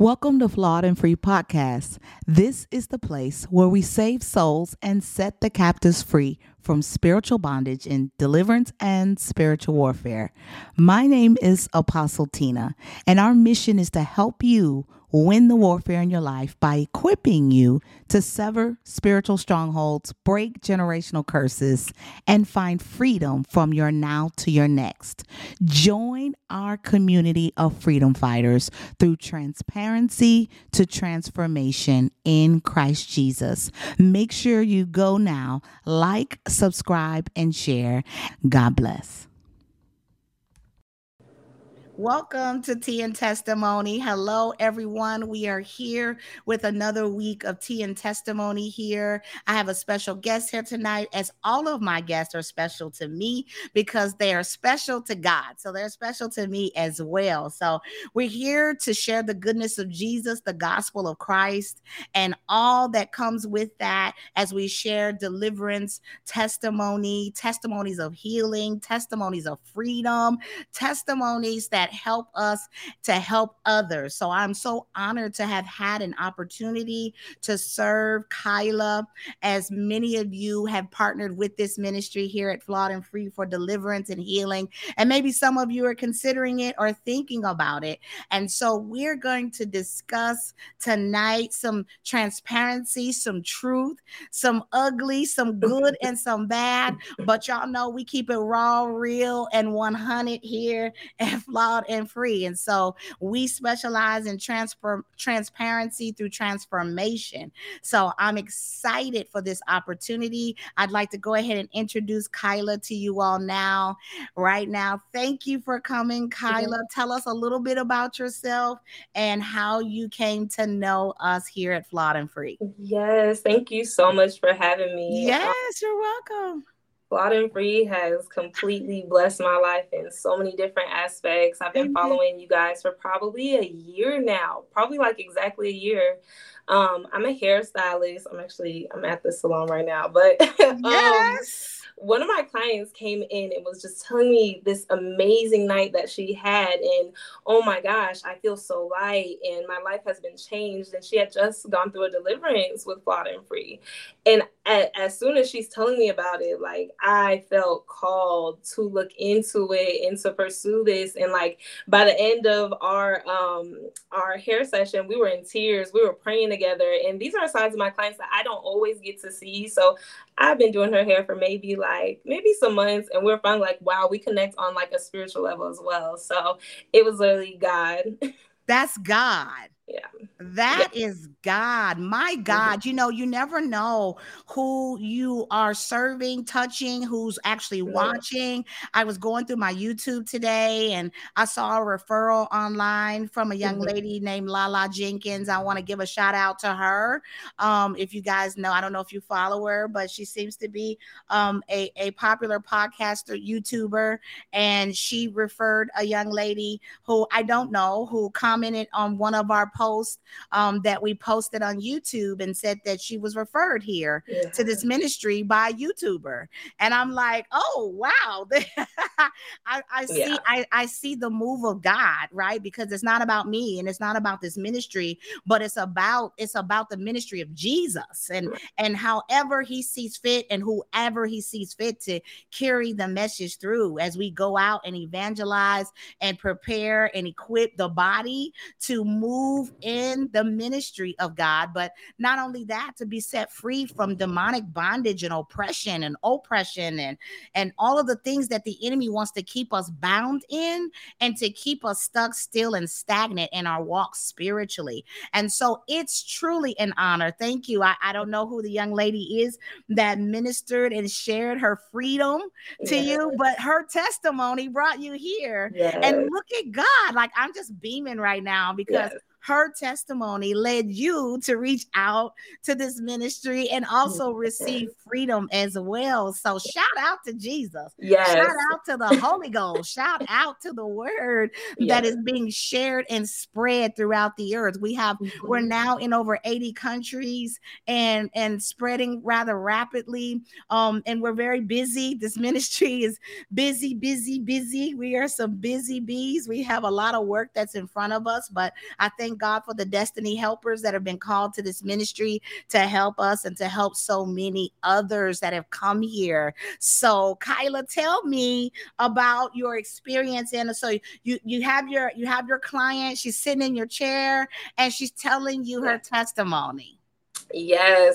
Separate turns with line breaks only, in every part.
Welcome to Flawed and Free Podcast. This is the place where we save souls and set the captives free from spiritual bondage in deliverance and spiritual warfare. My name is Apostle Tina, and our mission is to help you win the warfare in your life by equipping you to sever spiritual strongholds, break generational curses, and find freedom from your now to your next. Join our community of freedom fighters through transparency to transformation in Christ Jesus. Make sure you go now, like, subscribe, and share. God bless. Welcome to Tea and Testimony. Hello, everyone. We are here with another week of Tea and Testimony here. I have a special guest here tonight, as all of my guests are special to me because they are special to God. So they're special to me as well. So we're here to share the goodness of Jesus, the gospel of Christ, and all that comes with that as we share deliverance, testimony, testimonies of healing, testimonies of freedom, testimonies that that help us to help others. So I'm so honored to have had an opportunity to serve Kyla, as many of you have partnered with this ministry here at Flawed and Free for deliverance and healing. And maybe some of you are considering it or thinking about it. And so we're going to discuss tonight some transparency, some truth, some ugly, some good, and some bad. But y'all know we keep it raw, real, and 100 here at Flawed and free. And so we specialize in transfer transparency through transformation. So I'm excited for this opportunity. I'd like to go ahead and introduce Kyla to you all now, right now. Thank you for coming, Kyla. Tell us a little bit about yourself and how you came to know us here at Flawed and Free.
Yes, thank you so much for having me.
Yes, you're welcome.
Flawed Free has completely blessed my life in so many different aspects. I've been mm-hmm. following you guys for probably a year now, probably like exactly a year. Um, I'm a hairstylist. I'm actually I'm at the salon right now, but um, yes one of my clients came in and was just telling me this amazing night that she had and oh my gosh i feel so light and my life has been changed and she had just gone through a deliverance with and free and at, as soon as she's telling me about it like i felt called to look into it and to pursue this and like by the end of our um our hair session we were in tears we were praying together and these are sides of my clients that i don't always get to see so I've been doing her hair for maybe like maybe some months, and we're finding like wow, we connect on like a spiritual level as well. So it was literally God.
That's God. Yeah. That yeah. is God. My mm-hmm. God. Mm-hmm. You know, you never know who you are serving, touching, who's actually mm-hmm. watching. I was going through my YouTube today and I saw a referral online from a young mm-hmm. lady named Lala Jenkins. I want to give a shout out to her. Um, if you guys know, I don't know if you follow her, but she seems to be um, a, a popular podcaster, YouTuber, and she referred a young lady who I don't know who commented on one of our post um, that we posted on YouTube and said that she was referred here yeah. to this ministry by a YouTuber. And I'm like, oh wow, I, I, see, yeah. I, I see the move of God, right? Because it's not about me and it's not about this ministry, but it's about it's about the ministry of Jesus and right. and however he sees fit and whoever he sees fit to carry the message through as we go out and evangelize and prepare and equip the body to move in the ministry of God. But not only that, to be set free from demonic bondage and oppression and oppression and, and all of the things that the enemy wants to keep us bound in and to keep us stuck still and stagnant in our walk spiritually. And so it's truly an honor. Thank you. I, I don't know who the young lady is that ministered and shared her freedom to yes. you, but her testimony brought you here. Yes. And look at God. Like I'm just beaming right now because yes her testimony led you to reach out to this ministry and also receive freedom as well. So shout out to Jesus. Yes. Shout out to the Holy Ghost. shout out to the word yes. that is being shared and spread throughout the earth. We have mm-hmm. we're now in over 80 countries and and spreading rather rapidly. Um and we're very busy. This ministry is busy, busy, busy. We are some busy bees. We have a lot of work that's in front of us, but I think thank God for the destiny helpers that have been called to this ministry to help us and to help so many others that have come here. So, Kyla, tell me about your experience. And so you you have your you have your client. She's sitting in your chair and she's telling you her testimony.
Yes.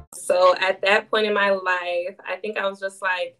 So at that point in my life, I think I was just like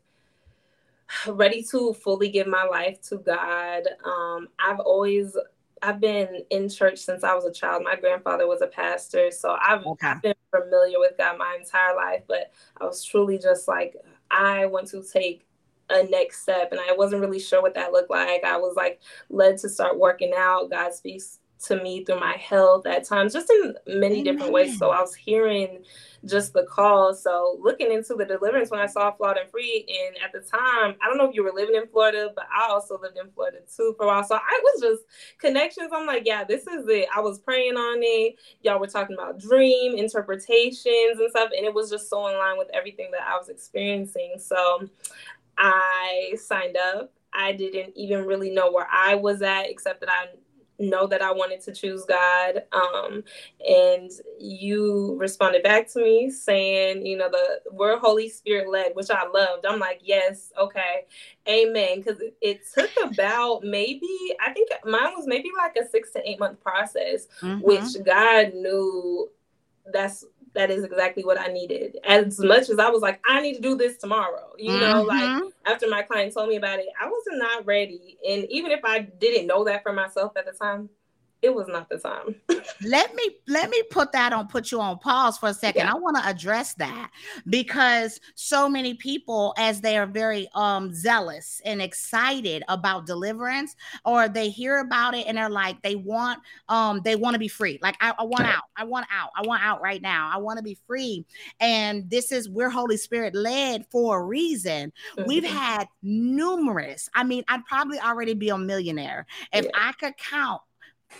ready to fully give my life to God. Um, I've always I've been in church since I was a child. My grandfather was a pastor, so I've, okay. I've been familiar with God my entire life. But I was truly just like, I want to take a next step, and I wasn't really sure what that looked like. I was like led to start working out. God speaks to me through my health at times, just in many Amen. different ways. So I was hearing just the call. So looking into the deliverance when I saw Flawed and Free, and at the time, I don't know if you were living in Florida, but I also lived in Florida too for a while. So I was just connections. I'm like, yeah, this is it. I was praying on it. Y'all were talking about dream interpretations and stuff, and it was just so in line with everything that I was experiencing. So I signed up. I didn't even really know where I was at, except that I know that I wanted to choose God. Um, and you responded back to me saying, you know, the we're Holy Spirit led, which I loved. I'm like, yes, okay, amen. Because it, it, took about maybe, I think mine was maybe like a six to eight month process, mm-hmm. which God knew that's that is exactly what I needed. As much as I was like, I need to do this tomorrow, you mm-hmm. know, like mm-hmm. after my client told me about it, I was not ready. And even if I didn't know that for myself at the time, it was not the time.
let me let me put that on put you on pause for a second. Yeah. I want to address that because so many people as they are very um zealous and excited about deliverance or they hear about it and they're like they want um they want to be free. Like I, I want out. I want out. I want out right now. I want to be free. And this is we're Holy Spirit led for a reason. Mm-hmm. We've had numerous. I mean, I'd probably already be a millionaire if yeah. I could count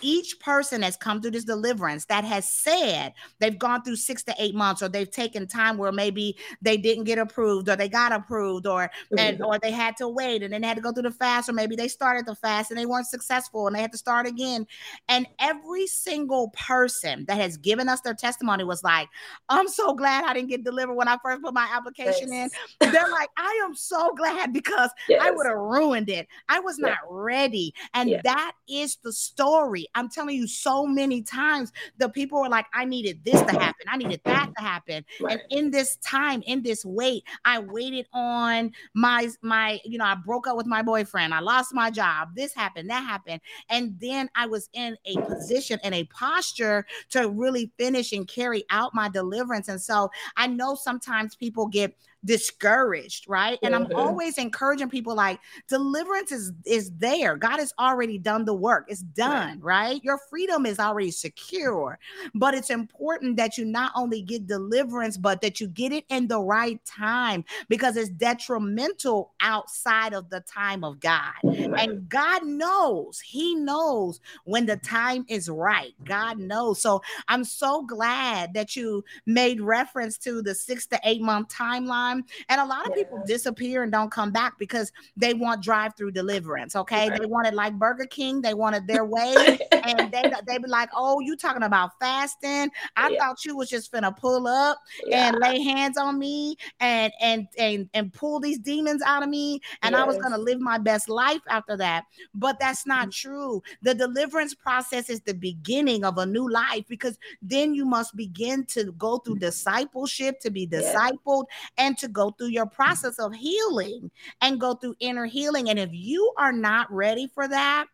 each person has come through this deliverance that has said they've gone through six to eight months or they've taken time where maybe they didn't get approved or they got approved or and, or they had to wait and then they had to go through the fast or maybe they started the fast and they weren't successful and they had to start again and every single person that has given us their testimony was like i'm so glad i didn't get delivered when i first put my application yes. in they're like i am so glad because yes. i would have ruined it i was yeah. not ready and yeah. that is the story I'm telling you, so many times the people were like, I needed this to happen, I needed that to happen. Right. And in this time, in this wait, I waited on my my, you know, I broke up with my boyfriend, I lost my job, this happened, that happened. And then I was in a position and a posture to really finish and carry out my deliverance. And so I know sometimes people get discouraged, right? And mm-hmm. I'm always encouraging people like deliverance is is there. God has already done the work. It's done, right? right? Your freedom is already secure. But it's important that you not only get deliverance, but that you get it in the right time because it's detrimental outside of the time of God. And God knows, He knows when the time is right. God knows. So I'm so glad that you made reference to the six to eight month timeline. And a lot of yeah. people disappear and don't come back because they want drive through deliverance. Okay. Right. They wanted like Burger King, they wanted their way. and they they be like, "Oh, you talking about fasting? I yeah. thought you was just gonna pull up yeah. and lay hands on me and and and and pull these demons out of me, and yes. I was gonna live my best life after that." But that's not mm-hmm. true. The deliverance process is the beginning of a new life because then you must begin to go through discipleship, to be discipled, yeah. and to go through your process of healing and go through inner healing. And if you are not ready for that,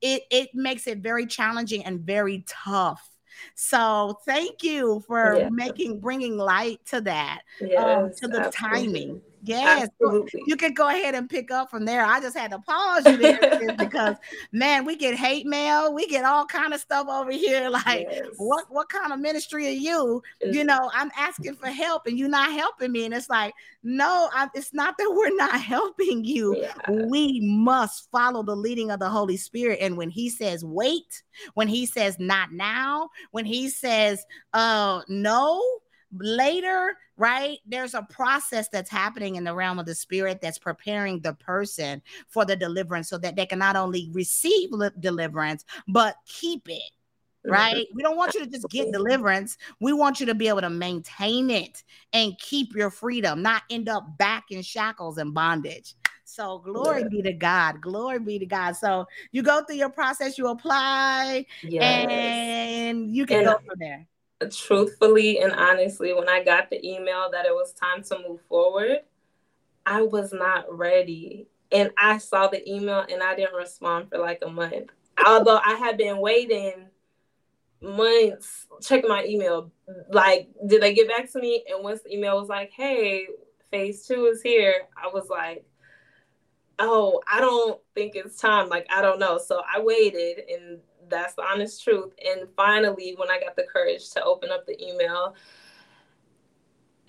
it it makes it very challenging and very tough. So thank you for yeah. making bringing light to that, yes, um, to the absolutely. timing. Yes, Absolutely. you can go ahead and pick up from there. I just had to pause you there because man, we get hate mail, we get all kind of stuff over here. Like, yes. what what kind of ministry are you? You know, I'm asking for help and you're not helping me. And it's like, no, I, it's not that we're not helping you. Yeah. We must follow the leading of the Holy Spirit. And when He says wait, when He says not now, when He says uh no later right there's a process that's happening in the realm of the spirit that's preparing the person for the deliverance so that they can not only receive deliverance but keep it mm-hmm. right? We don't want you to just get deliverance. We want you to be able to maintain it and keep your freedom, not end up back in shackles and bondage. So glory yeah. be to God. Glory be to God. So you go through your process, you apply, yes. and you can and, go from there
truthfully and honestly, when I got the email that it was time to move forward, I was not ready. And I saw the email and I didn't respond for like a month. Although I had been waiting months checking my email. Like, did they get back to me? And once the email was like, hey, phase two is here, I was like, oh, I don't think it's time. Like, I don't know. So I waited and that's the honest truth. And finally, when I got the courage to open up the email,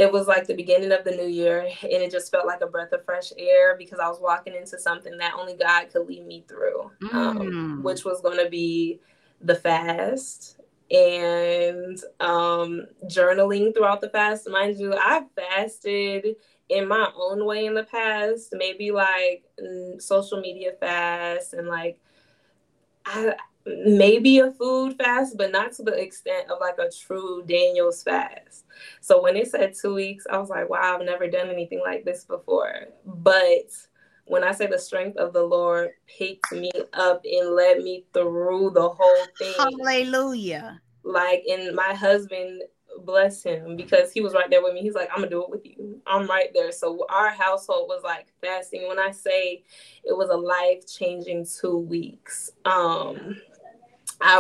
it was like the beginning of the new year and it just felt like a breath of fresh air because i was walking into something that only god could lead me through um, mm. um, which was going to be the fast and um, journaling throughout the fast mind you i fasted in my own way in the past maybe like social media fast and like I, maybe a food fast, but not to the extent of like a true Daniel's fast. So when it said two weeks, I was like, wow, I've never done anything like this before. But when I say the strength of the Lord picked me up and led me through the whole thing.
Hallelujah.
Like, and my husband bless him because he was right there with me. He's like, I'm gonna do it with you. I'm right there. So our household was like fasting. When I say it was a life changing two weeks, um,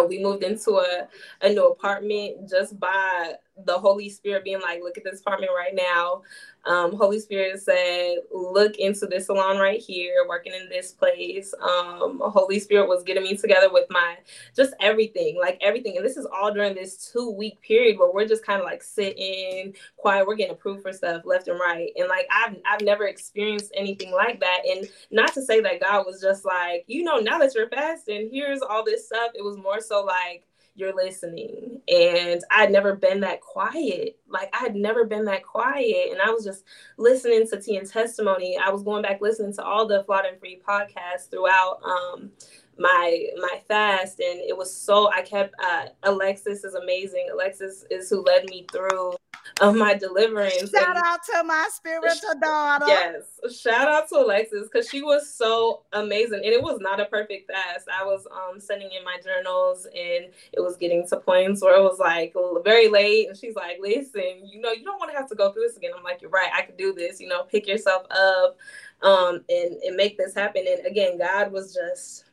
We moved into a, a new apartment just by the Holy Spirit being like, look at this apartment right now. Um, Holy Spirit said, look into this salon right here, working in this place. Um, Holy Spirit was getting me together with my just everything, like everything. And this is all during this two week period where we're just kind of like sitting quiet. We're getting approved for stuff left and right. And like I've I've never experienced anything like that. And not to say that God was just like, you know, now that you're fasting, here's all this stuff. It was more so like you're listening. And I'd never been that quiet. Like I had never been that quiet. And I was just listening to Tea testimony. I was going back listening to all the Flawed and Free podcasts throughout um my my fast and it was so I kept uh Alexis is amazing. Alexis is who led me through of my deliverance.
Shout and, out to my spiritual daughter.
Yes. Shout out to Alexis because she was so amazing. And it was not a perfect fast. I was um sending in my journals and it was getting to points where it was like very late. And she's like, listen, you know, you don't want to have to go through this again. I'm like, you're right, I could do this, you know, pick yourself up um and, and make this happen. And again, God was just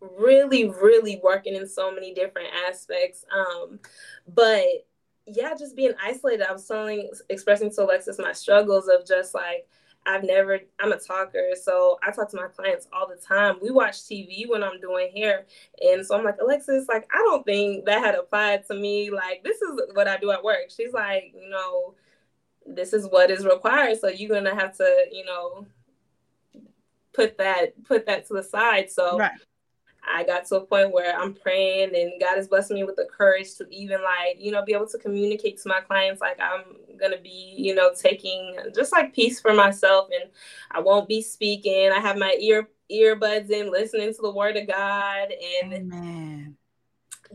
really, really working in so many different aspects. Um, but yeah, just being isolated. I was telling, expressing to Alexis my struggles of just like, I've never, I'm a talker. So I talk to my clients all the time. We watch TV when I'm doing hair. And so I'm like, Alexis, like, I don't think that had applied to me. Like, this is what I do at work. She's like, you know, this is what is required. So you're going to have to, you know, put that, put that to the side. So right. I got to a point where I'm praying and God is blessing me with the courage to even like, you know, be able to communicate to my clients like I'm gonna be, you know, taking just like peace for myself and I won't be speaking. I have my ear earbuds in listening to the word of God and Amen.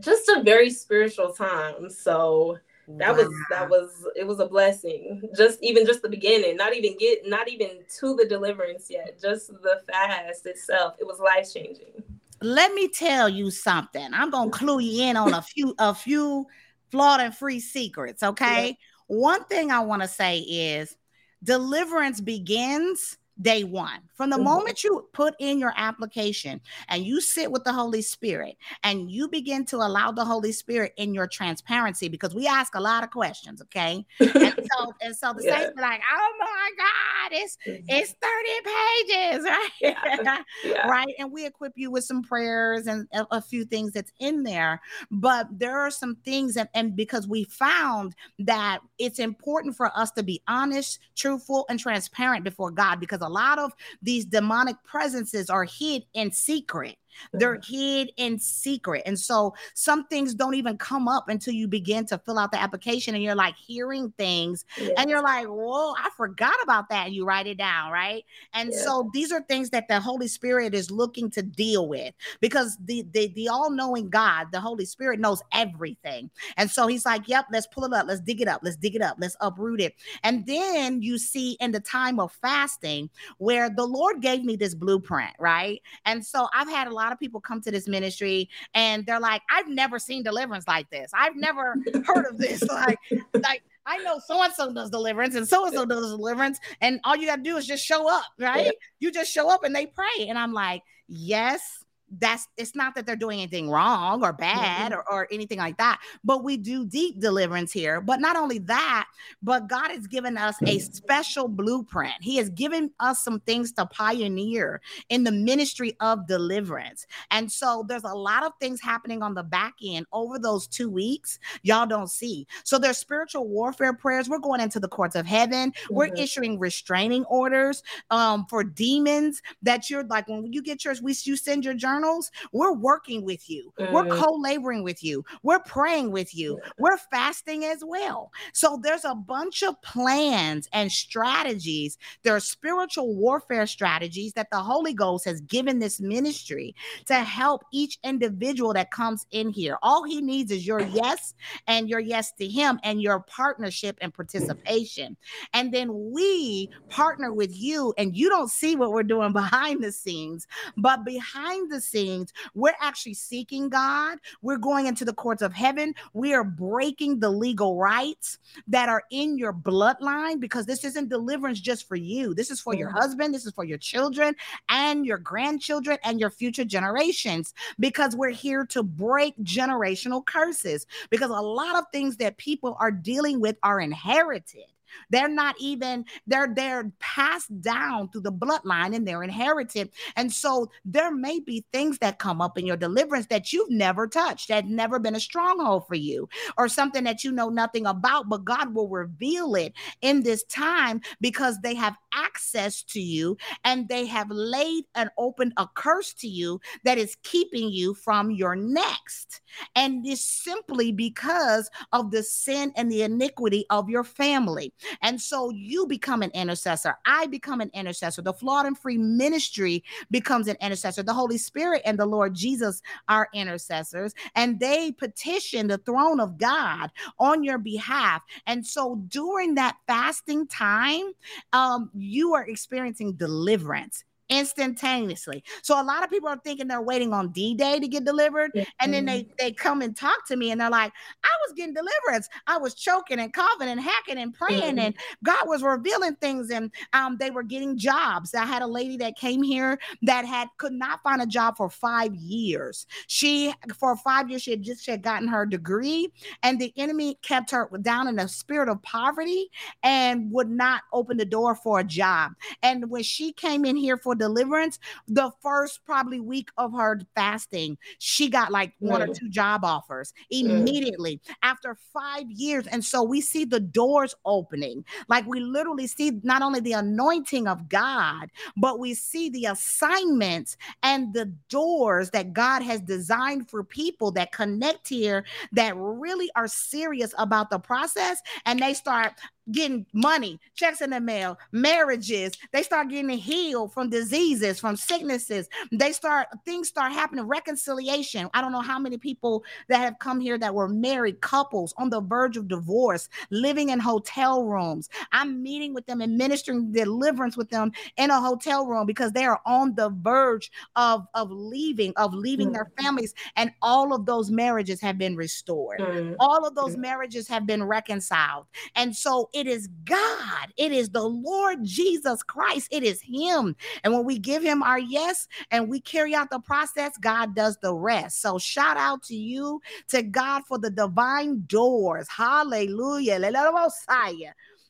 just a very spiritual time. So that wow. was that was it was a blessing just even just the beginning not even get not even to the deliverance yet just the fast itself it was life changing
let me tell you something. I'm gonna clue you in on a few a few flawed and free secrets. Okay. Yeah. One thing I want to say is deliverance begins day one. From the mm-hmm. moment you put in your application and you sit with the Holy Spirit and you begin to allow the Holy Spirit in your transparency, because we ask a lot of questions, okay? and so and so the yeah. saints be like, oh my God, it's mm-hmm. it's 30 pages, right? Yeah. Yeah. right. And we equip you with some prayers and a, a, few things that's in there. But there are some things that, and because we found that it's important for us to be honest, truthful, and transparent before God, because a lot of these demonic presences are hid in secret. They're hid in secret. And so some things don't even come up until you begin to fill out the application and you're like hearing things and you're like, whoa, I forgot about that. And you write it down, right? And so these are things that the Holy Spirit is looking to deal with because the, the, the all knowing God, the Holy Spirit knows everything. And so he's like, yep, let's pull it up. Let's dig it up. Let's dig it up. Let's uproot it. And then you see in the time of fasting where the Lord gave me this blueprint, right? And so I've had a lot lot of people come to this ministry and they're like, I've never seen deliverance like this. I've never heard of this. Like, like I know so and so does deliverance and so and so does deliverance, and all you got to do is just show up, right? Yeah. You just show up and they pray, and I'm like, yes, that's it's not that they're doing anything wrong or bad mm-hmm. or, or anything like that but we do deep deliverance here. But not only that but god has given us a special blueprint. He has given us some things to pioneer in the ministry of deliverance. And so there's a lot of things happening on the back end over those two weeks. Y'all don't see. So there's spiritual warfare prayers. We're going into the courts of heaven. Mm-hmm. we're issuing restraining orders um, for demons that you're like when you get yours we you send your journal journals, we're working with you. Mm-hmm. We're co-laboring with you. We're praying with you. We're fasting as well. So there's a bunch of plans and strategies. There are spiritual warfare strategies that the Holy Ghost has given this ministry to help each individual that comes in here. All he needs is your yes and your yes to him and your partnership and participation. And then we partner with you and you don't see what we're doing behind the scenes, but behind the scenes, we're actually seeking God. We're going into the courts of heaven. We are breaking the legal rights that are in your bloodline because this isn't deliverance just for you. This is for your husband, this is for your children and your grandchildren and your future generations because we're here to break generational curses because a lot of things that people are dealing with are inherited. They're not even, they're they're passed down through the bloodline and they're inherited. And so there may be things that come up in your deliverance that you've never touched, that never been a stronghold for you, or something that you know nothing about, but God will reveal it in this time because they have access to you and they have laid and opened a curse to you that is keeping you from your next. And it's simply because of the sin and the iniquity of your family. And so you become an intercessor. I become an intercessor. The flawed and free ministry becomes an intercessor. The Holy Spirit and the Lord Jesus are intercessors, and they petition the throne of God on your behalf. And so during that fasting time, um, you are experiencing deliverance instantaneously. So a lot of people are thinking they're waiting on D-Day to get delivered. Mm-hmm. And then they, mm-hmm. they come and talk to me and they're like, I was getting deliverance. I was choking and coughing and hacking and praying mm-hmm. and God was revealing things and um, they were getting jobs. I had a lady that came here that had could not find a job for five years. She for five years she had just she had gotten her degree and the enemy kept her down in a spirit of poverty and would not open the door for a job. And when she came in here for deliverance, the first probably week of her fasting, she got like one mm. or two job offers mm. immediately mm. after five years. And so we see the doors opening. Like we literally see not only the anointing of God, but we see the assignments and the doors that God has designed for people that connect here that really are serious about the process and they start getting money, checks in the mail, marriages. They start getting healed from diseases, from sicknesses. They start things start happening. Reconciliation. I don't know how many people that have come here that were married couples on the verge of divorce, living in hotel rooms. I'm meeting with them and ministering deliverance with them in a hotel room because they are on the verge of of leaving, of leaving mm. their families, and all of those marriages have been restored. Mm. All of those mm. marriages have been reconciled, and so it is God. It is the Lord Jesus Christ. It is Him. And when we give Him our yes and we carry out the process, God does the rest. So shout out to you, to God for the divine doors. Hallelujah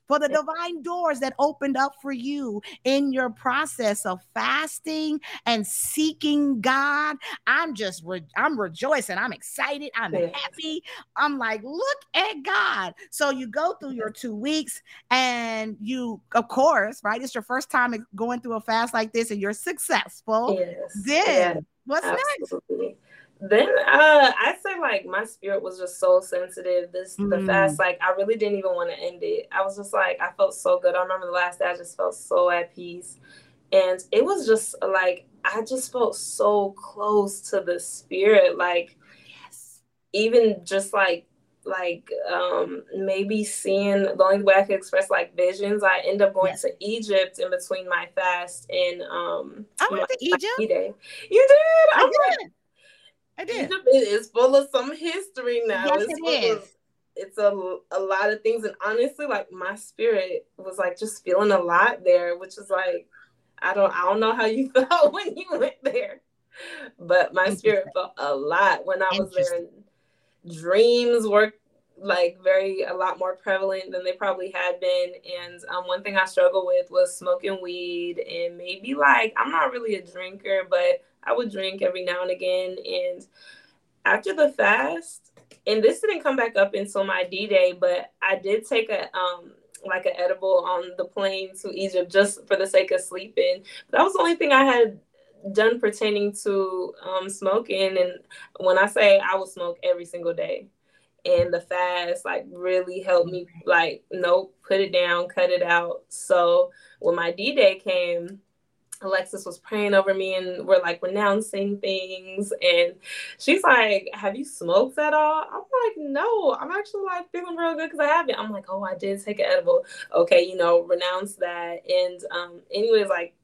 for the divine doors that opened up for you in your process of fasting and seeking God. I'm just, re- I'm rejoicing. I'm excited. I'm happy. I'm like, look at God. So you go through your two weeks and you, of course, right? It's your first time going through a fast like this and you're successful. Yes. Then yeah, what's absolutely. next?
Then uh i say like my spirit was just so sensitive this mm. the fast like i really didn't even want to end it i was just like i felt so good i remember the last day i just felt so at peace and it was just like i just felt so close to the spirit like yes even just like like um maybe seeing the only way I could express like visions. I end up going yes. to Egypt in between my fast and um
I went to Egypt.
You did. I,
I did. I did.
Egypt is full of some history now.
Yes, it's it is. Of,
it's a, a lot of things. And honestly, like my spirit was like just feeling a lot there, which is like, I don't I don't know how you felt when you went there. But my spirit felt a lot when I was there. Dreams were like very a lot more prevalent than they probably had been. And um, one thing I struggled with was smoking weed and maybe like I'm not really a drinker, but I would drink every now and again. And after the fast, and this didn't come back up until my D Day, but I did take a um like an edible on the plane to Egypt just for the sake of sleeping. That was the only thing I had done pertaining to um, smoking. And when I say I would smoke every single day, and the fast like really helped me like nope, put it down, cut it out. So when my D Day came, Alexis was praying over me and we're like renouncing things. And she's like, Have you smoked at all? I'm like, No, I'm actually like feeling real good because I haven't. I'm like, Oh, I did take an edible. Okay, you know, renounce that. And um, anyways, like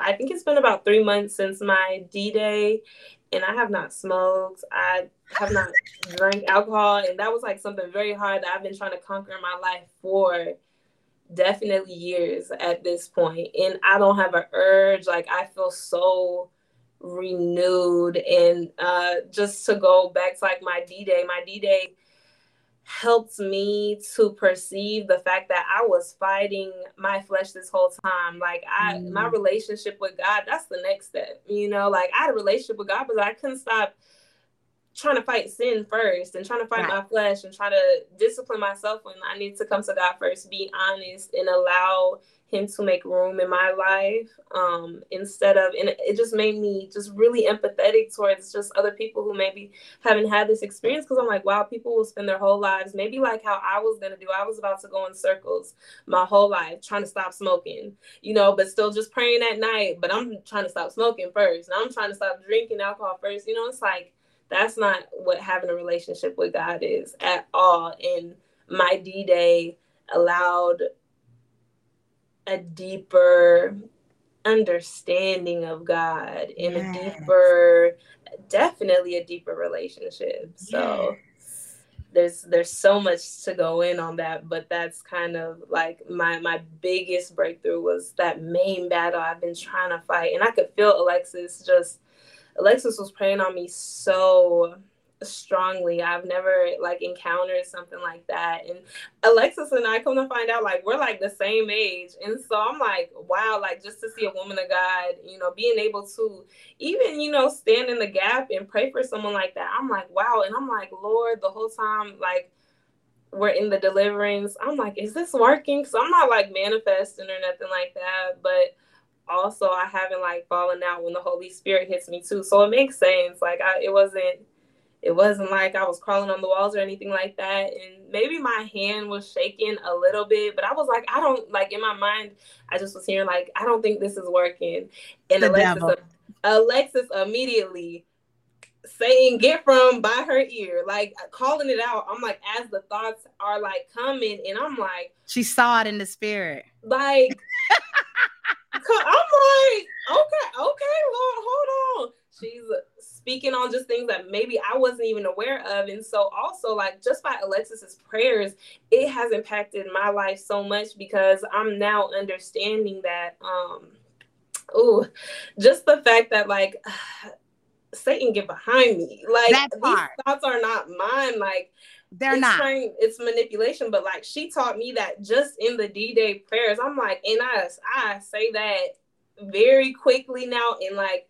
I think it's been about three months since my D Day, and I have not smoked. I have not drank alcohol, and that was like something very hard that I've been trying to conquer in my life for definitely years at this point. and i don't have an urge like i feel so renewed and uh just to go back to like my d-day my d-day helped me to perceive the fact that i was fighting my flesh this whole time like i mm. my relationship with god that's the next step you know like i had a relationship with god but i couldn't stop trying to fight sin first and trying to fight right. my flesh and try to discipline myself when I need to come to God first, be honest and allow him to make room in my life um, instead of and it just made me just really empathetic towards just other people who maybe haven't had this experience because i'm like wow people will spend their whole lives maybe like how i was going to do i was about to go in circles my whole life trying to stop smoking you know but still just praying at night but i'm trying to stop smoking first and i'm trying to stop drinking alcohol first you know it's like that's not what having a relationship with God is at all. And my D Day allowed a deeper understanding of God and yes. a deeper, definitely a deeper relationship. So yes. there's there's so much to go in on that, but that's kind of like my my biggest breakthrough was that main battle I've been trying to fight, and I could feel Alexis just. Alexis was praying on me so strongly. I've never like encountered something like that. And Alexis and I come to find out like we're like the same age. And so I'm like, wow, like just to see a woman of God, you know, being able to even, you know, stand in the gap and pray for someone like that. I'm like, wow. And I'm like, Lord, the whole time, like we're in the deliverance. I'm like, is this working? So I'm not like manifesting or nothing like that, but also I haven't like fallen out when the Holy Spirit hits me too. So it makes sense. Like I, it wasn't it wasn't like I was crawling on the walls or anything like that. And maybe my hand was shaking a little bit, but I was like, I don't like in my mind, I just was hearing like, I don't think this is working. And Alexis, Alexis immediately saying get from by her ear, like calling it out. I'm like, as the thoughts are like coming, and I'm like,
she saw it in the spirit.
Like, I'm like, okay, okay, Lord, hold on. She's speaking on just things that maybe I wasn't even aware of. And so also like just by Alexis's prayers, it has impacted my life so much because I'm now understanding that um oh just the fact that like Satan get behind me. Like these thoughts are not mine. Like
they're not
trying, it's manipulation, but like she taught me that just in the D-Day prayers. I'm like, and I I say that very quickly now and like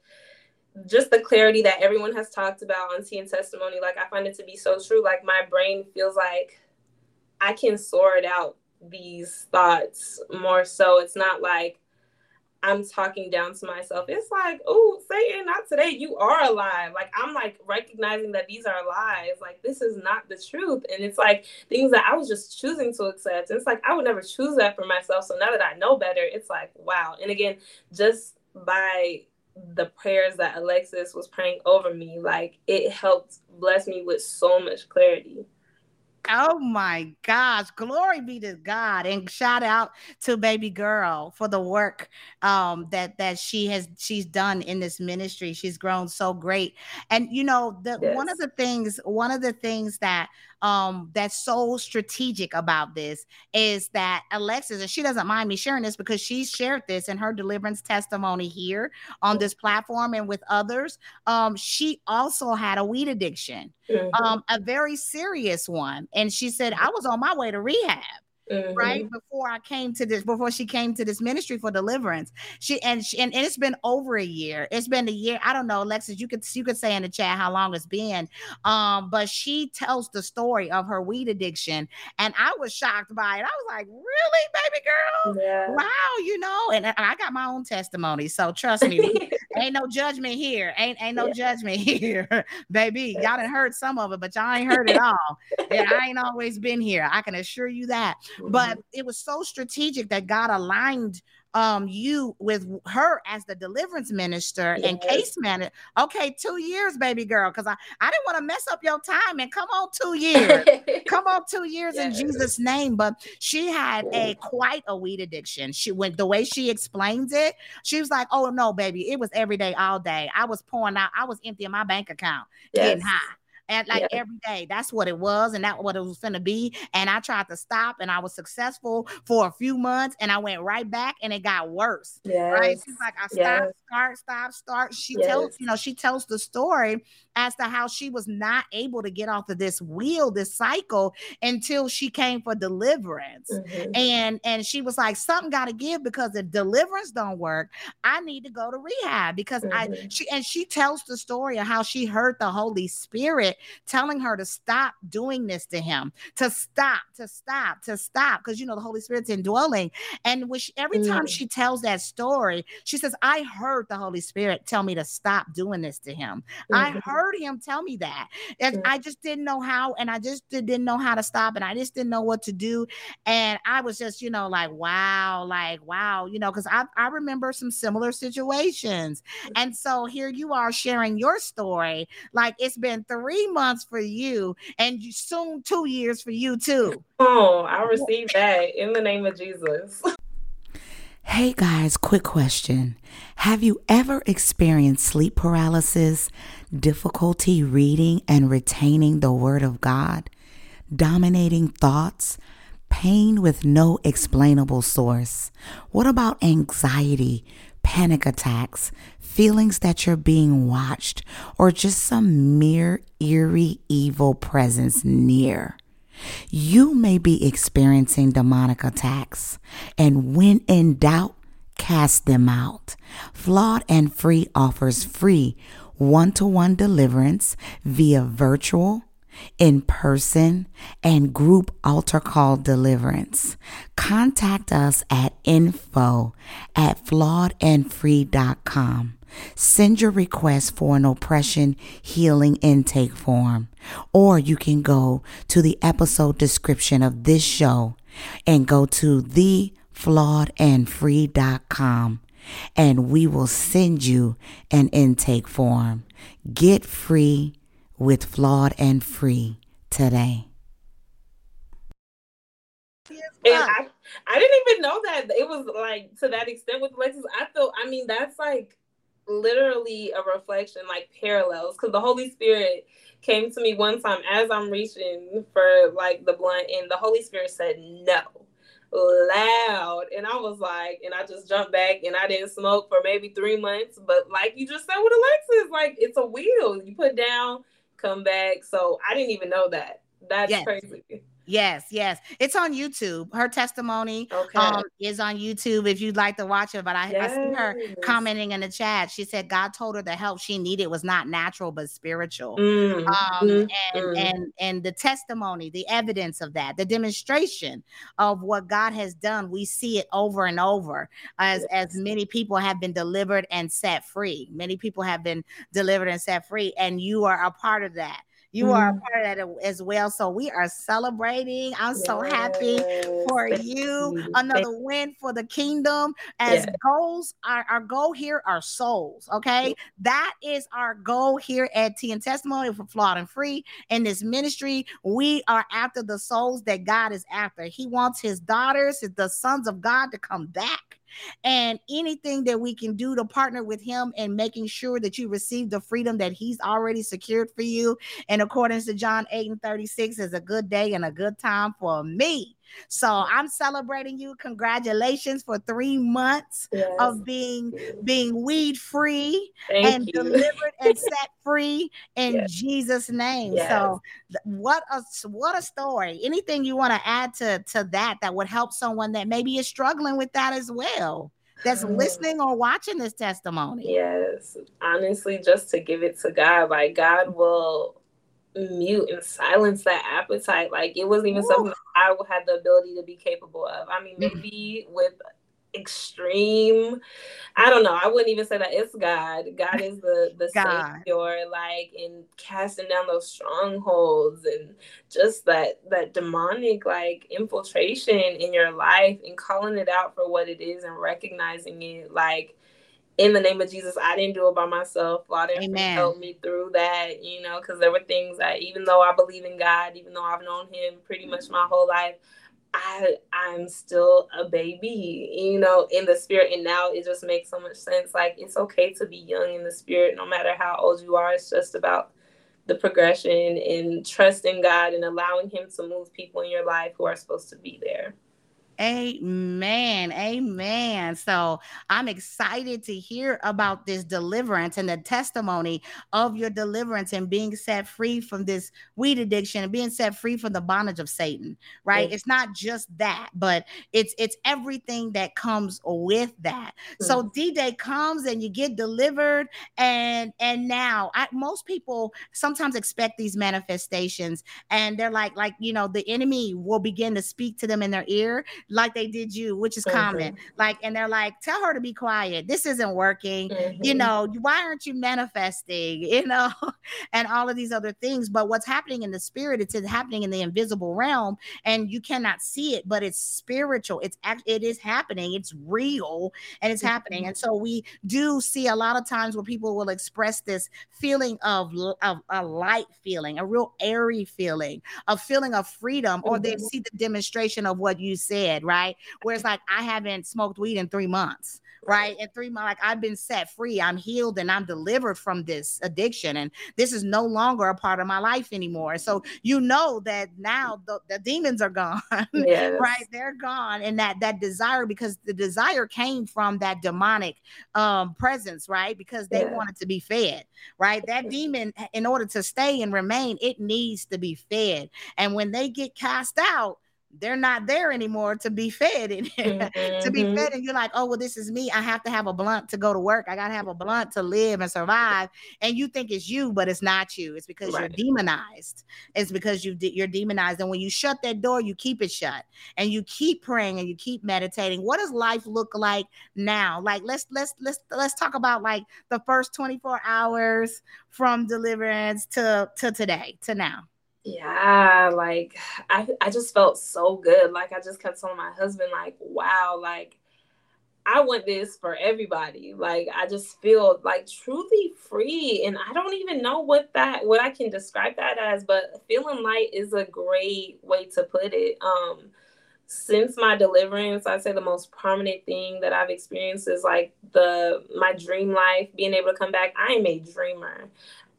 just the clarity that everyone has talked about on Tea and Testimony, like I find it to be so true. Like my brain feels like I can sort out these thoughts more so. It's not like I'm talking down to myself. It's like, oh, Satan, not today. You are alive. Like I'm like recognizing that these are lies. Like this is not the truth. And it's like things that I was just choosing to accept. And it's like I would never choose that for myself. So now that I know better, it's like, wow. And again, just by the prayers that Alexis was praying over me, like it helped bless me with so much clarity.
Oh my gosh, glory be to God and shout out to baby girl for the work um that that she has she's done in this ministry. She's grown so great. And you know, the yes. one of the things one of the things that um, that's so strategic about this is that Alexis, and she doesn't mind me sharing this because she shared this in her deliverance testimony here on this platform and with others. Um, she also had a weed addiction, mm-hmm. um, a very serious one. And she said, I was on my way to rehab mm-hmm. right before I came to this, before she came to this ministry for deliverance. She and she, and, and it's been over a year. It's been a year. I don't know, Alexis. You could you could say in the chat how long it's been. Um, but she tells the story of her weed addiction, and I was shocked by it. I was like, really, baby girl? Yeah. Wow, you know. And I got my own testimony, so trust me, ain't no judgment here. Ain't ain't no yeah. judgment here, baby. Y'all done heard some of it, but y'all ain't heard it all. yeah, I ain't always been here. I can assure you that. But mm-hmm. it was so strategic that God aligned um you with her as the deliverance minister yes. and case manager. Okay, two years, baby girl, because I, I didn't want to mess up your time and come on two years. come on two years yes. in Jesus' name. But she had a quite a weed addiction. She went the way she explains it, she was like, Oh no, baby, it was every day, all day. I was pouring out, I was emptying my bank account, yes. getting high and like yeah. every day. That's what it was, and that's what it was gonna be. And I tried to stop, and I was successful for a few months, and I went right back, and it got worse. Yes. Right? She's like, I yes. start, stop, start. She yes. tells, you know, she tells the story as to how she was not able to get off of this wheel, this cycle, until she came for deliverance. Mm-hmm. And and she was like, something got to give because if deliverance don't work, I need to go to rehab because mm-hmm. I she and she tells the story of how she heard the Holy Spirit telling her to stop doing this to him, to stop, to stop, to stop, because you know the Holy Spirit's indwelling. And which every mm-hmm. time she tells that story, she says, I heard the Holy Spirit tell me to stop doing this to him. I mm-hmm. heard heard him tell me that. And I just didn't know how, and I just didn't know how to stop, and I just didn't know what to do. And I was just, you know, like, wow, like, wow, you know, because I, I remember some similar situations. And so here you are sharing your story. Like it's been three months for you, and soon two years for you too.
Oh, I received that in the name of Jesus.
Hey guys, quick question. Have you ever experienced sleep paralysis, difficulty reading and retaining the Word of God, dominating thoughts, pain with no explainable source? What about anxiety, panic attacks, feelings that you're being watched, or just some mere eerie evil presence near? You may be experiencing demonic attacks, and when in doubt, cast them out. Flawed and Free offers free one to one deliverance via virtual, in person, and group altar call deliverance. Contact us at info at flawedandfree.com. Send your request for an oppression healing intake form, or you can go to the episode description of this show and go to theflawedandfree.com and we will send you an intake form. Get free with Flawed and Free today.
And I, I didn't even know that it was like to that extent with Alexis. I feel, I mean, that's like literally a reflection, like parallels, because the Holy Spirit came to me one time as I'm reaching for like the blunt, and the Holy Spirit said no loud. And i was like and i just jumped back and i didn't smoke for maybe three months but like you just said with alexis like it's a wheel. You put down come back. So i didn't even know that. That's yes. crazy
Yes, yes. It's on YouTube. Her testimony okay. um, is on YouTube if you'd like to watch it. But I, yes. I see her commenting in the chat. She said God told her the help she needed was not natural but spiritual. Mm. Um, mm. And mm. and and the testimony, the evidence of that, the demonstration of what God has done, we see it over and over as yes. as many people have been delivered and set free. Many people have been delivered and set free, and you are a part of that. You mm-hmm. are a mm-hmm. part of that as well. So we are celebrating. I'm yes. so happy for you. Another win for the kingdom. As yes. goals, our, our goal here are souls. Okay. That is our goal here at Tea and Testimony for Flawed and Free. In this ministry, we are after the souls that God is after. He wants his daughters, the sons of God, to come back and anything that we can do to partner with him and making sure that you receive the freedom that he's already secured for you in accordance to John 8 and 36 is a good day and a good time for me. So I'm celebrating you. Congratulations for three months yes. of being being weed free Thank and you. delivered and set free in yes. Jesus' name. Yes. So what a what a story. Anything you want to add to to that that would help someone that maybe is struggling with that as well that's mm. listening or watching this testimony.
Yes. Honestly, just to give it to God, like God will mute and silence that appetite. Like it wasn't even Ooh. something I had the ability to be capable of. I mean, mm. maybe with extreme i don't know i wouldn't even say that it's god god is the the god. savior like in casting down those strongholds and just that that demonic like infiltration in your life and calling it out for what it is and recognizing it like in the name of Jesus, I didn't do it by myself. Father helped me through that, you know, because there were things that even though I believe in God, even though I've known him pretty much my whole life, I I'm still a baby, you know, in the spirit. And now it just makes so much sense. Like it's okay to be young in the spirit, no matter how old you are. It's just about the progression and trusting God and allowing him to move people in your life who are supposed to be there.
Amen. Amen. So I'm excited to hear about this deliverance and the testimony of your deliverance and being set free from this weed addiction and being set free from the bondage of Satan. Right. It's not just that, but it's it's everything that comes with that. So D-Day comes and you get delivered, and and now I, most people sometimes expect these manifestations, and they're like, like you know, the enemy will begin to speak to them in their ear like they did you, which is mm-hmm. common. Like, and they're like, tell her to be quiet. This isn't working. Mm-hmm. You know, why aren't you manifesting? You know, and all of these other things. But what's happening in the spirit, it's happening in the invisible realm, and you cannot see it, but it's spiritual. It's act, it is happening. It's real, and it's mm-hmm. happening. And so we do see a lot of times where people will express this feeling of, of a light feeling, a real airy feeling, a feeling of freedom, or they mm-hmm. see the demonstration of what you said right? Whereas like I haven't smoked weed in three months right? And three months, like I've been set free, I'm healed, and I'm delivered from this addiction, and this is no longer a part of my life anymore. So you know that now the, the demons are gone, yes. right? They're gone, and that that desire because the desire came from that demonic um presence, right? Because they yeah. wanted to be fed, right? That demon, in order to stay and remain, it needs to be fed, and when they get cast out they're not there anymore to be fed and mm-hmm. to be mm-hmm. fed and you're like oh well this is me. I have to have a blunt to go to work. I gotta have a blunt to live and survive. And you think it's you but it's not you. It's because right. you're demonized. It's because you you're demonized. And when you shut that door you keep it shut. And you keep praying and you keep meditating. What does life look like now? Like let's let's let's let's talk about like the first 24 hours from deliverance to to today to now
yeah, like I I just felt so good. Like I just kept telling my husband, like, wow, like I want this for everybody. Like I just feel like truly free. And I don't even know what that what I can describe that as, but feeling light is a great way to put it. Um since my deliverance, I'd say the most prominent thing that I've experienced is like the my dream life, being able to come back. I am a dreamer.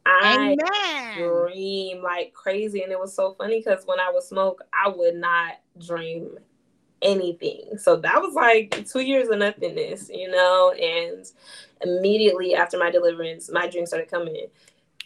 I Amen. dream like crazy. And it was so funny because when I would smoke, I would not dream anything. So that was like two years of nothingness, you know. And immediately after my deliverance, my dreams started coming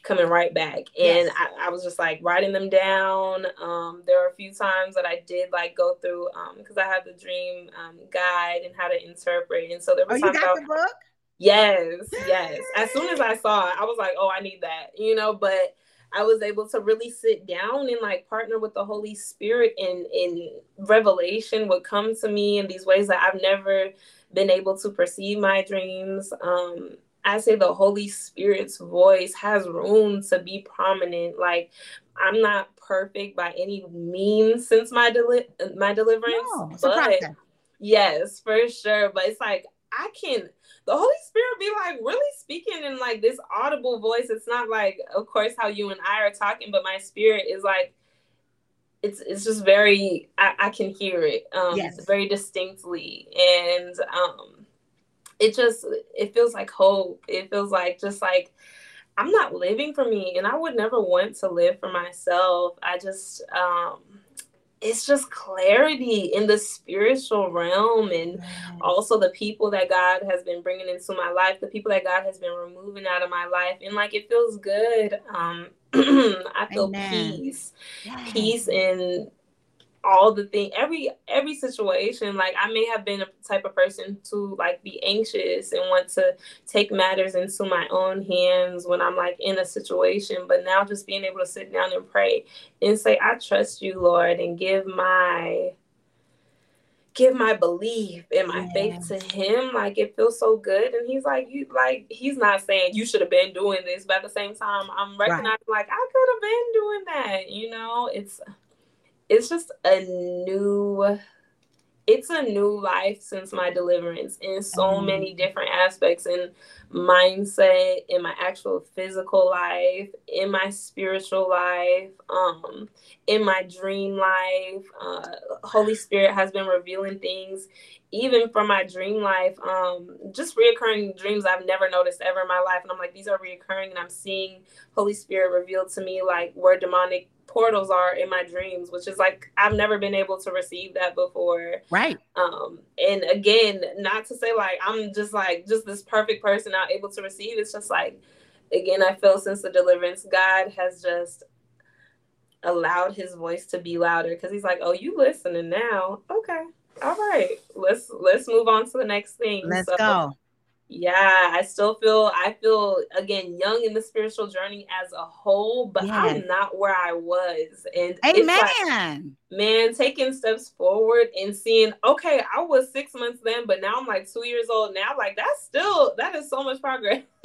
coming right back and yes. I, I, was just like writing them down um, there were a few times that i did like go through because um, i have the dream um, guide and how to interpret and so there was
oh, you got the book
Yes, yes. As soon as I saw it, I was like, oh, I need that, you know, but I was able to really sit down and like partner with the Holy Spirit and in revelation would come to me in these ways that I've never been able to perceive my dreams. Um, I say the Holy Spirit's voice has room to be prominent. Like I'm not perfect by any means since my deli- my deliverance, no, but yes, for sure. But it's like I can the Holy Spirit be like really speaking in like this audible voice. It's not like, of course, how you and I are talking, but my spirit is like, it's it's just very. I, I can hear it, um, yes. very distinctly, and um, it just it feels like hope. It feels like just like I'm not living for me, and I would never want to live for myself. I just um it's just clarity in the spiritual realm and also the people that God has been bringing into my life, the people that God has been removing out of my life. And like it feels good. Um, I feel Amen. peace, peace in all the thing every every situation like i may have been a type of person to like be anxious and want to take matters into my own hands when i'm like in a situation but now just being able to sit down and pray and say i trust you lord and give my give my belief and my yeah. faith to him like it feels so good and he's like you like he's not saying you should have been doing this but at the same time i'm recognizing right. like i could have been doing that you know it's it's just a new it's a new life since my deliverance in so mm-hmm. many different aspects in mindset in my actual physical life in my spiritual life um in my dream life uh holy spirit has been revealing things even from my dream life um just reoccurring dreams i've never noticed ever in my life and i'm like these are reoccurring and i'm seeing holy spirit revealed to me like where demonic portals are in my dreams, which is like I've never been able to receive that before.
Right.
Um, and again, not to say like I'm just like just this perfect person not able to receive. It's just like again, I feel since the deliverance, God has just allowed his voice to be louder because he's like, Oh, you listening now. Okay. All right. Let's let's move on to the next thing.
Let's so, go
yeah, I still feel I feel again young in the spiritual journey as a whole, but yes. I'm not where I was. And
Amen.
Like, man, taking steps forward and seeing, okay, I was six months then, but now I'm like two years old now. Like that's still that is so much progress.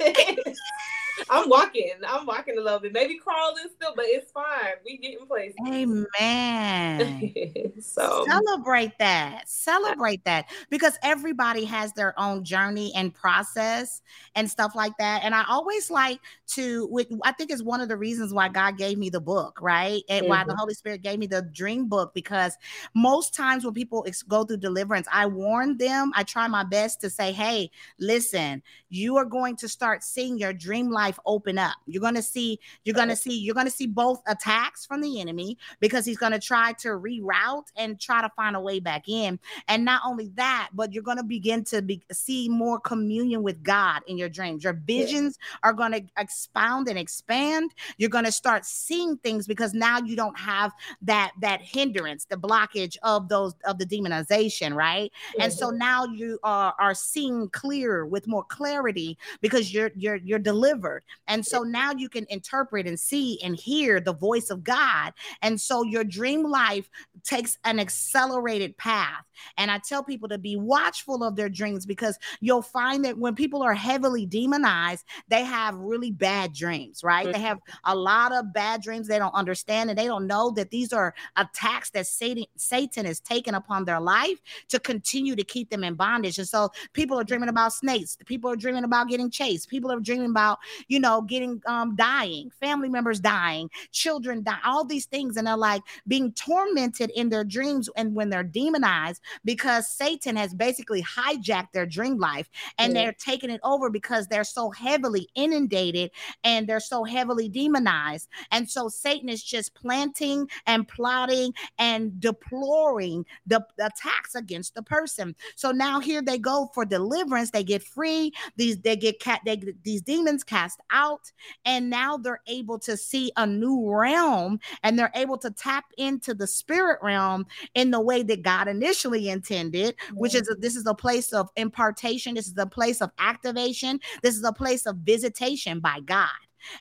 I'm walking. I'm walking a little bit. Maybe crawling still, but it's fine. We get in place.
Amen. so celebrate that. Celebrate that because everybody has their own journey and process and stuff like that. And I always like to. With, I think it's one of the reasons why God gave me the book, right? And mm-hmm. why the mm-hmm. Holy Spirit gave me the dream book book because most times when people go through deliverance, I warn them, I try my best to say, hey, listen, you are going to start seeing your dream life open up. You're going to see, you're going to see, you're going to see both attacks from the enemy because he's going to try to reroute and try to find a way back in. And not only that, but you're going to begin to be, see more communion with God in your dreams. Your visions yeah. are going to expound and expand. You're going to start seeing things because now you don't have that that hindrance, the blockage of those of the demonization, right? Mm-hmm. And so mm-hmm. now you are are seeing clear with more clarity because you're you're you're delivered. And so now you can interpret and see and hear the voice of God. And so your dream life takes an accelerated path. And I tell people to be watchful of their dreams because you'll find that when people are heavily demonized, they have really bad dreams, right? They have a lot of bad dreams they don't understand and they don't know that these are attacks that Satan Satan has taken upon their life to continue to keep them in bondage. And so people are dreaming about snakes, people are dreaming about getting chased, people are dreaming about, you know, getting um dying, family members dying, children die, all these things and they're like being tormented in their dreams and when they're demonized because Satan has basically hijacked their dream life and they're taking it over because they're so heavily inundated and they're so heavily demonized. And so Satan is just planting and plotting and deploring the, the attacks against the person. So now here they go for deliverance. They get free. These they get cat they these demons cast out, and now they're able to see a new realm and they're able to tap into the spirit realm in the way that God initially intended, which is a, this is a place of impartation. This is a place of activation. This is a place of visitation by God.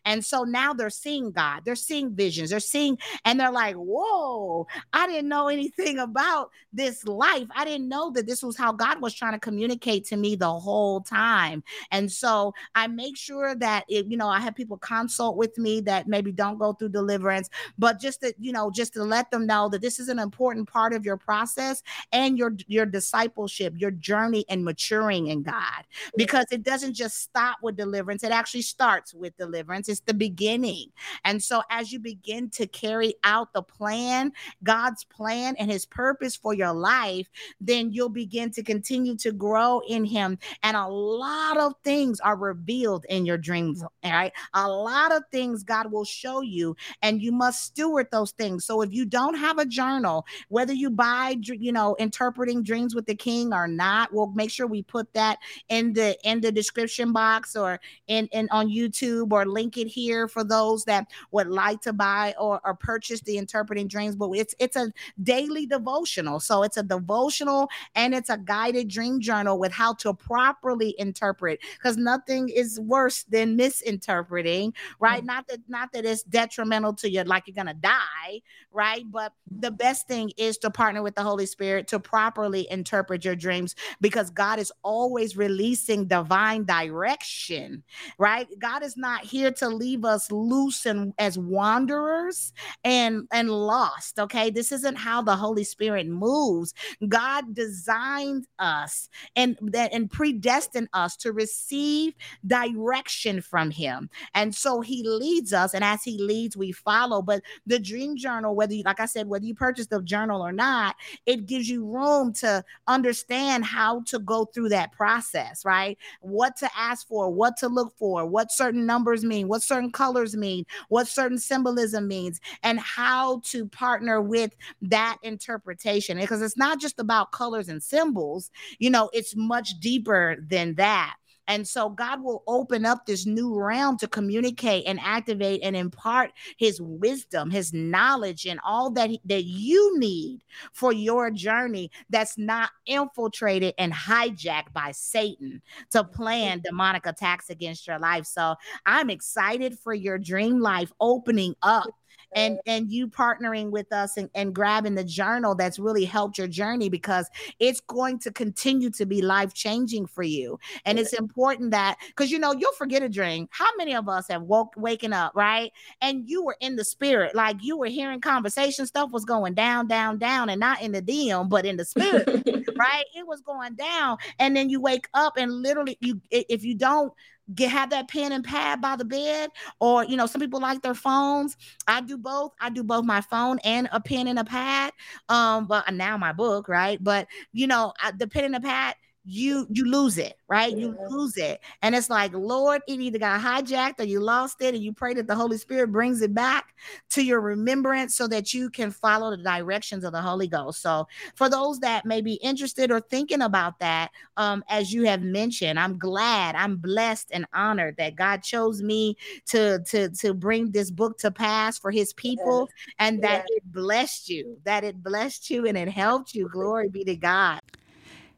And so now they're seeing God, they're seeing visions, they're seeing, and they're like, whoa, I didn't know anything about this life. I didn't know that this was how God was trying to communicate to me the whole time. And so I make sure that, it, you know, I have people consult with me that maybe don't go through deliverance, but just to, you know, just to let them know that this is an important part of your process and your, your discipleship, your journey and maturing in God, because it doesn't just stop with deliverance. It actually starts with deliverance it's the beginning. And so, as you begin to carry out the plan, God's plan and his purpose for your life, then you'll begin to continue to grow in him. And a lot of things are revealed in your dreams. All right. A lot of things God will show you, and you must steward those things. So, if you don't have a journal, whether you buy, you know, interpreting dreams with the king or not, we'll make sure we put that in the in the description box or in, in on YouTube or link it here for those that would like to buy or, or purchase the interpreting dreams but it's it's a daily devotional. So it's a devotional and it's a guided dream journal with how to properly interpret because nothing is worse than misinterpreting right? Mm-hmm. not that not that it's detrimental to you like you're gonna die right? But the best thing is to partner with the holy spirit to properly interpret your dreams because god is always releasing divine direction right? God is not here to leave us loose and as wanderers and and lost okay? This isn't how the holy spirit moves. God designed us and that and predestined us to receive direction from him. And so he leads us and as he leads we follow. But the dream journal whether you like i said whether you purchase the journal or not it gives you room to understand how to go through that process right? What to ask for what to look for what certain numbers mean mean, what certain colors mean, what certain symbolism means, and how to partner with that interpretation. Because it's not just about colors and symbols, you know, it's much deeper than that. And so God will open up this new realm to communicate and activate and impart his wisdom, his knowledge, and all that, that you need for your journey that's not infiltrated and hijacked by Satan to plan demonic attacks against your life. So I'm excited for your dream life opening up and and you partnering with us and, and grabbing the journal that's really helped your journey because it's going to continue to be life changing for you. And it's important that because you know you'll forget a dream. How many of us have woke waking up right? And you were in the spirit like you were hearing conversation stuff was going down down down and not in the DM but in the spirit right? It was going down and then you wake up and literally you if you don't get have that pen and pad by the bed or you know some people like their phones. I do both. I do both my phone and a pen and a pad um but now my book right? But you know I, the pen and the pad you you lose it right? You lose it. And it's like lord it either got hijacked or you lost it and you pray that the holy spirit brings it back to your remembrance so that you can follow the directions of the holy ghost. So for those that may be interested or thinking about that um as you have mentioned i'm glad i'm blessed and honored that god chose me to to to bring this book to pass for his people yes. and that yes. it blessed you that it blessed you and it helped you. Glory be to god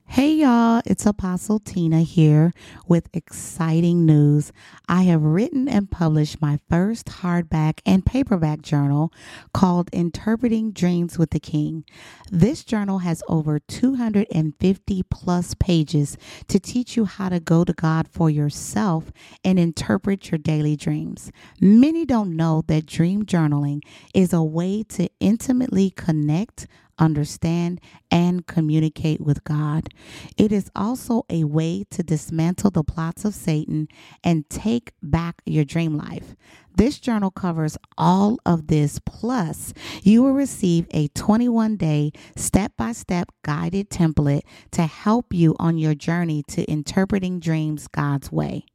Hey y'all, it's Apostle Tina here with exciting news. I have written and published my first hardback and paperback journal called Interpreting Dreams with the King. This journal has over 250 plus pages to teach you how to go to God for yourself and interpret your daily dreams. Many don't know that dream journaling is a way to intimately connect understand, and communicate with God. It is also a way to dismantle the plots of Satan and take back your dream life. This journal covers all of this, plus, you will receive a 21 day step by step guided template to help you on your journey to interpreting dreams God's way.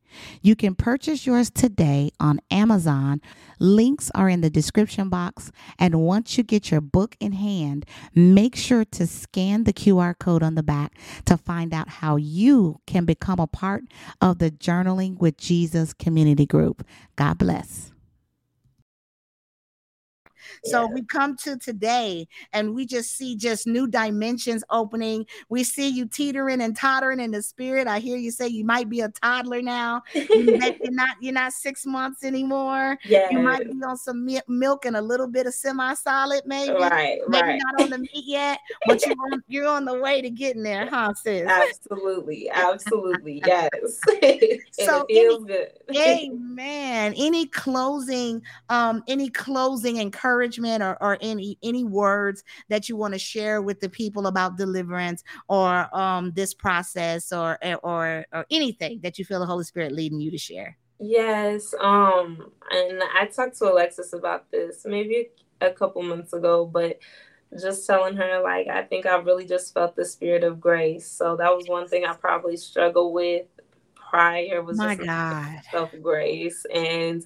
You can purchase yours today on Amazon. Links are in the description box. And once you get your book in hand, make sure to scan the QR code on the back to find out how you can become a part of the Journaling with Jesus community group. God bless.
So yeah. we come to today and we just see just new dimensions opening. We see you teetering and tottering in the spirit. I hear you say you might be a toddler now. you're not you're not six months anymore. Yeah. You might be on some milk and a little bit of semi-solid, maybe. Right. Maybe right. not on the meat yet, but you're on you're on the way to getting there, huh, sis?
Absolutely. Absolutely. Yes.
so it feels any, good. amen. Any closing, um, any closing encouragement encouragement or, or any any words that you want to share with the people about deliverance or um, this process or, eh, or or anything that you feel the Holy Spirit leading you to share?
Yes, um, and I talked to Alexis about this maybe a couple months ago, but just telling her like I think I really just felt the spirit of grace. So that was one thing I probably struggled with prior was
my God
self grace and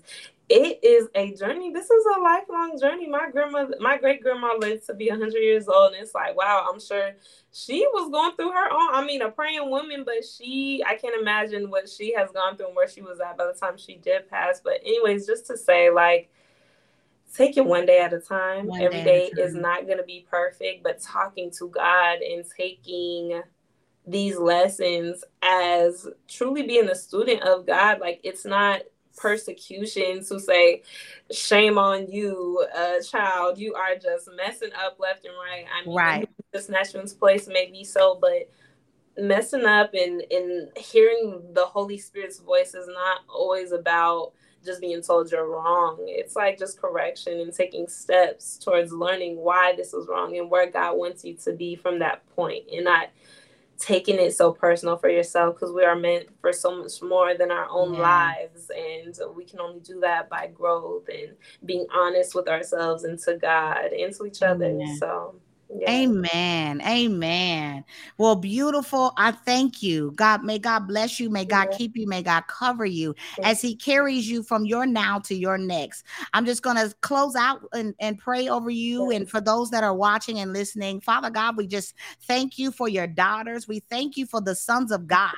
it is a journey. This is a lifelong journey. My grandmother, my great grandma lived to be 100 years old, and it's like, wow, I'm sure she was going through her own. I mean, a praying woman, but she, I can't imagine what she has gone through and where she was at by the time she did pass. But, anyways, just to say, like, take it one day at a time. One Every day, day is not going to be perfect, but talking to God and taking these lessons as truly being a student of God, like, it's not persecution to say, shame on you, uh, child, you are just messing up left and right. I mean, right. the snatchman's place may be so, but messing up and, and hearing the Holy Spirit's voice is not always about just being told you're wrong. It's like just correction and taking steps towards learning why this was wrong and where God wants you to be from that point and not taking it so personal for yourself because we are meant for so much more than our own yeah. lives and we can only do that by growth and being honest with ourselves and to god and to each other yeah. so
Amen. Amen. Well, beautiful. I thank you. God, may God bless you. May God keep you. May God cover you as He carries you from your now to your next. I'm just going to close out and, and pray over you. And for those that are watching and listening, Father God, we just thank you for your daughters. We thank you for the sons of God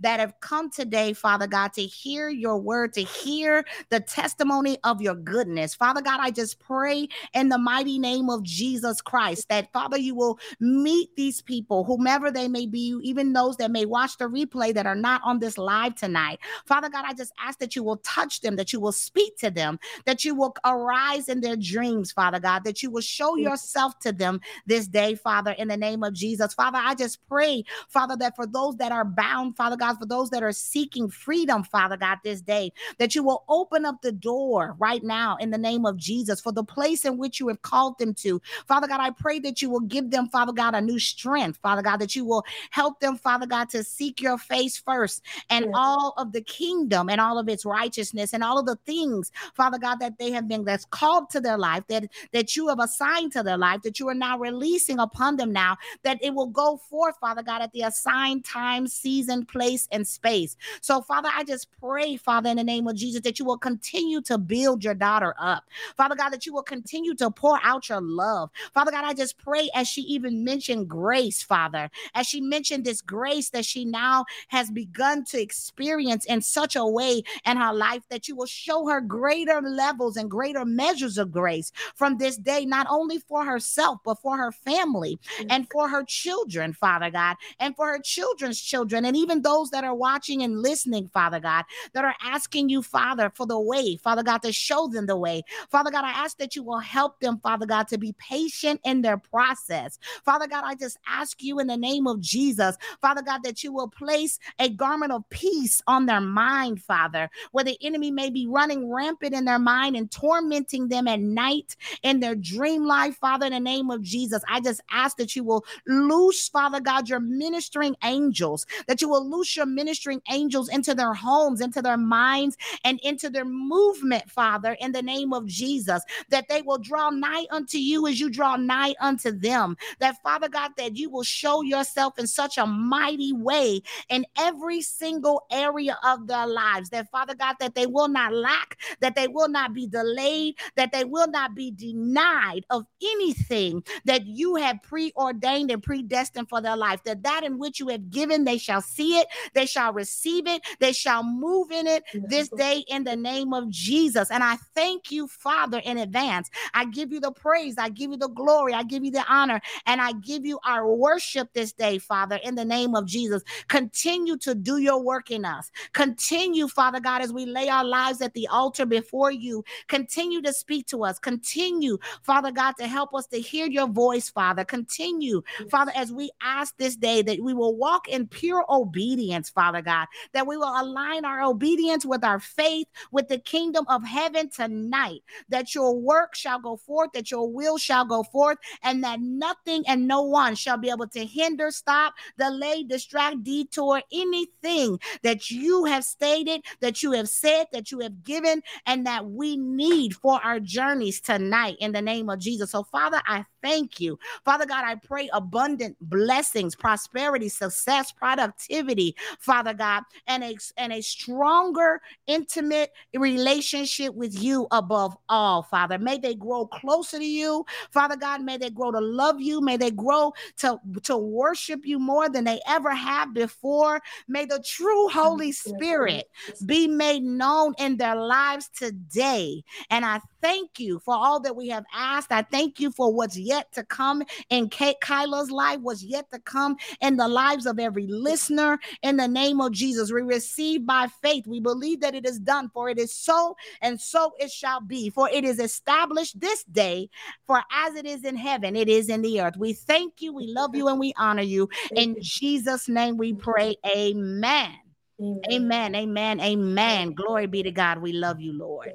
that have come today, Father God, to hear your word, to hear the testimony of your goodness. Father God, I just pray in the mighty name of Jesus Christ that, Father, you will meet these people, whomever they may be, even those that may watch the replay that are not on this live tonight. Father God, I just ask that you will touch them, that you will speak to them, that you will arise in their dreams, Father God, that you will show yourself to them this day, Father, in the name of Jesus. Father, I just pray, Father, that for those that are bound, Father, Father God, for those that are seeking freedom, Father God, this day, that you will open up the door right now in the name of Jesus for the place in which you have called them to. Father God, I pray that you will give them, Father God, a new strength, Father God, that you will help them, Father God, to seek your face first and all of the kingdom and all of its righteousness and all of the things, Father God, that they have been that's called to their life, that that you have assigned to their life, that you are now releasing upon them now, that it will go forth, Father God, at the assigned time, season, place, and space. So, Father, I just pray, Father, in the name of Jesus, that you will continue to build your daughter up. Father God, that you will continue to pour out your love. Father God, I just pray as she even mentioned grace, Father, as she mentioned this grace that she now has begun to experience in such a way in her life that you will show her greater levels and greater measures of grace from this day, not only for herself, but for her family and for her children, Father God, and for her children's children, and even those that are watching and listening, Father God, that are asking you, Father, for the way, Father God, to show them the way. Father God, I ask that you will help them, Father God, to be patient in their process. Father God, I just ask you in the name of Jesus, Father God, that you will place a garment of peace on their mind, Father, where the enemy may be running rampant in their mind and tormenting them at night in their dream life, Father, in the name of Jesus. I just ask that you will loose, Father God, your ministering angels, that you will ministering angels into their homes, into their minds, and into their movement, Father, in the name of Jesus, that they will draw nigh unto you as you draw nigh unto them. That, Father God, that you will show yourself in such a mighty way in every single area of their lives. That, Father God, that they will not lack, that they will not be delayed, that they will not be denied of anything that you have preordained and predestined for their life. That that in which you have given, they shall see it, they shall receive it, they shall move in it this day in the name of Jesus. And I thank you, Father, in advance. I give you the praise, I give you the glory, I give you the honor, and I give you our worship this day, Father, in the name of Jesus. Continue to do your work in us. Continue, Father God, as we lay our lives at the altar before you. Continue to speak to us. Continue, Father God, to help us to hear your voice, Father. Continue, Father, as we ask this day that we will walk in pure obedience, Father God, that we will align our obedience with our faith, with the kingdom of heaven tonight, that your work shall go forth, that your will shall go forth, and that nothing and no one shall be able to hinder, stop, delay, distract, detour anything that you have stated, that you have said, that you have given, and that we need for our journeys tonight in the name of Jesus. So, Father, I thank you. Father God, I pray abundant blessings, prosperity, success, productivity, Father God, and a, and a stronger, intimate relationship with you above all, Father. May they grow closer to you, Father God. May they grow to love you. May they grow to, to worship you more than they ever have before. May the true Holy Spirit be made known in their lives today. And I thank you for all that we have asked. I thank you for what's yet to come in Kate Kyla's life, what's yet to come in the lives of every listener. In the name of Jesus, we receive by faith. We believe that it is done, for it is so, and so it shall be. For it is established this day, for as it is in heaven, it is in the earth. We thank you, we love you, and we honor you. In Jesus' name we pray. Amen. Amen. Amen. Amen. Amen. Glory be to God. We love you, Lord.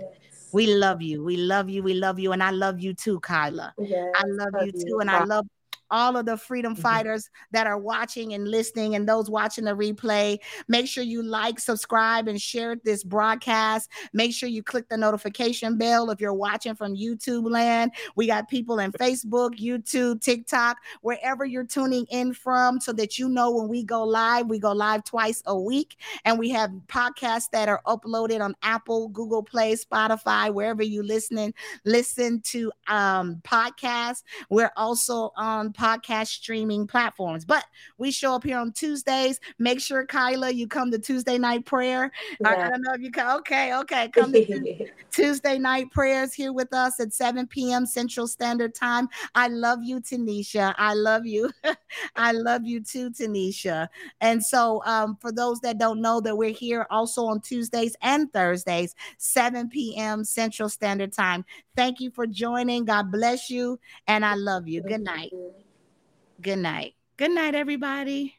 We love you. We love you. We love you. And I love you too, Kyla. Yes, I love, love you too. You. And I love all of the freedom mm-hmm. fighters that are watching and listening and those watching the replay. Make sure you like, subscribe, and share this broadcast. Make sure you click the notification bell if you're watching from YouTube land. We got people in Facebook, YouTube, TikTok, wherever you're tuning in from, so that you know when we go live. We go live twice a week, and we have podcasts that are uploaded on Apple, Google Play, Spotify, wherever you listening, listen to um podcasts. We're also on podcast streaming platforms. But we show up here on Tuesdays. Make sure, Kyla, you come to Tuesday night prayer. Yeah. I, don't know if you come. Okay, okay. Come to Tuesday night prayers here with us at 7 p.m. Central Standard Time. I love you, Tanisha. I love you. I love you too, Tanisha. And so, um, for those that don't know, that we're here also on Tuesdays and Thursdays, 7 p.m. Central Standard Time. Thank you for joining. God bless you. And I love you. Good night. Good night. Good night, everybody.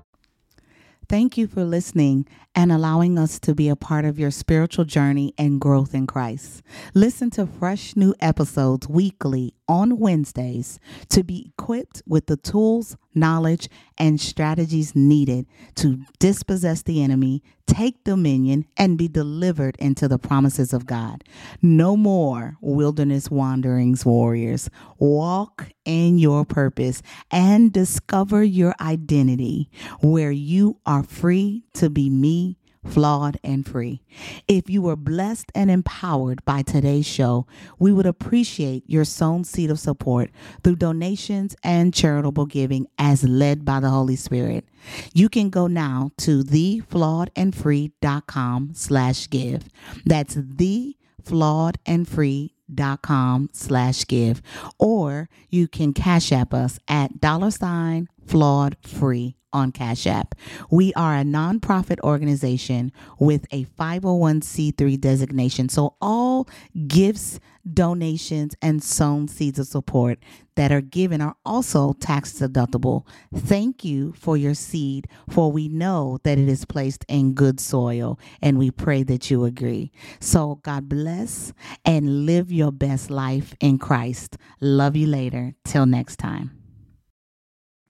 Thank you for listening and allowing us to be a part of your spiritual journey and growth in Christ. Listen to fresh new episodes weekly on Wednesdays to be equipped with the tools, knowledge, and strategies needed to dispossess the enemy, take dominion, and be delivered into the promises of God. No more wilderness wanderings, warriors. Walk in your purpose and discover your identity where you are free to be me flawed, and free. If you were blessed and empowered by today's show, we would appreciate your sown seed of support through donations and charitable giving as led by the Holy Spirit. You can go now to theflawedandfree.com slash give. That's theflawedandfree.com slash give. Or you can cash app us at dollar sign flawed free on Cash App. We are a nonprofit organization with a 501c3 designation. So all gifts, donations, and sown seeds of support that are given are also tax deductible. Thank you for your seed, for we know that it is placed in good soil, and we pray that you agree. So God bless and live your best life in Christ. Love you later. Till next time.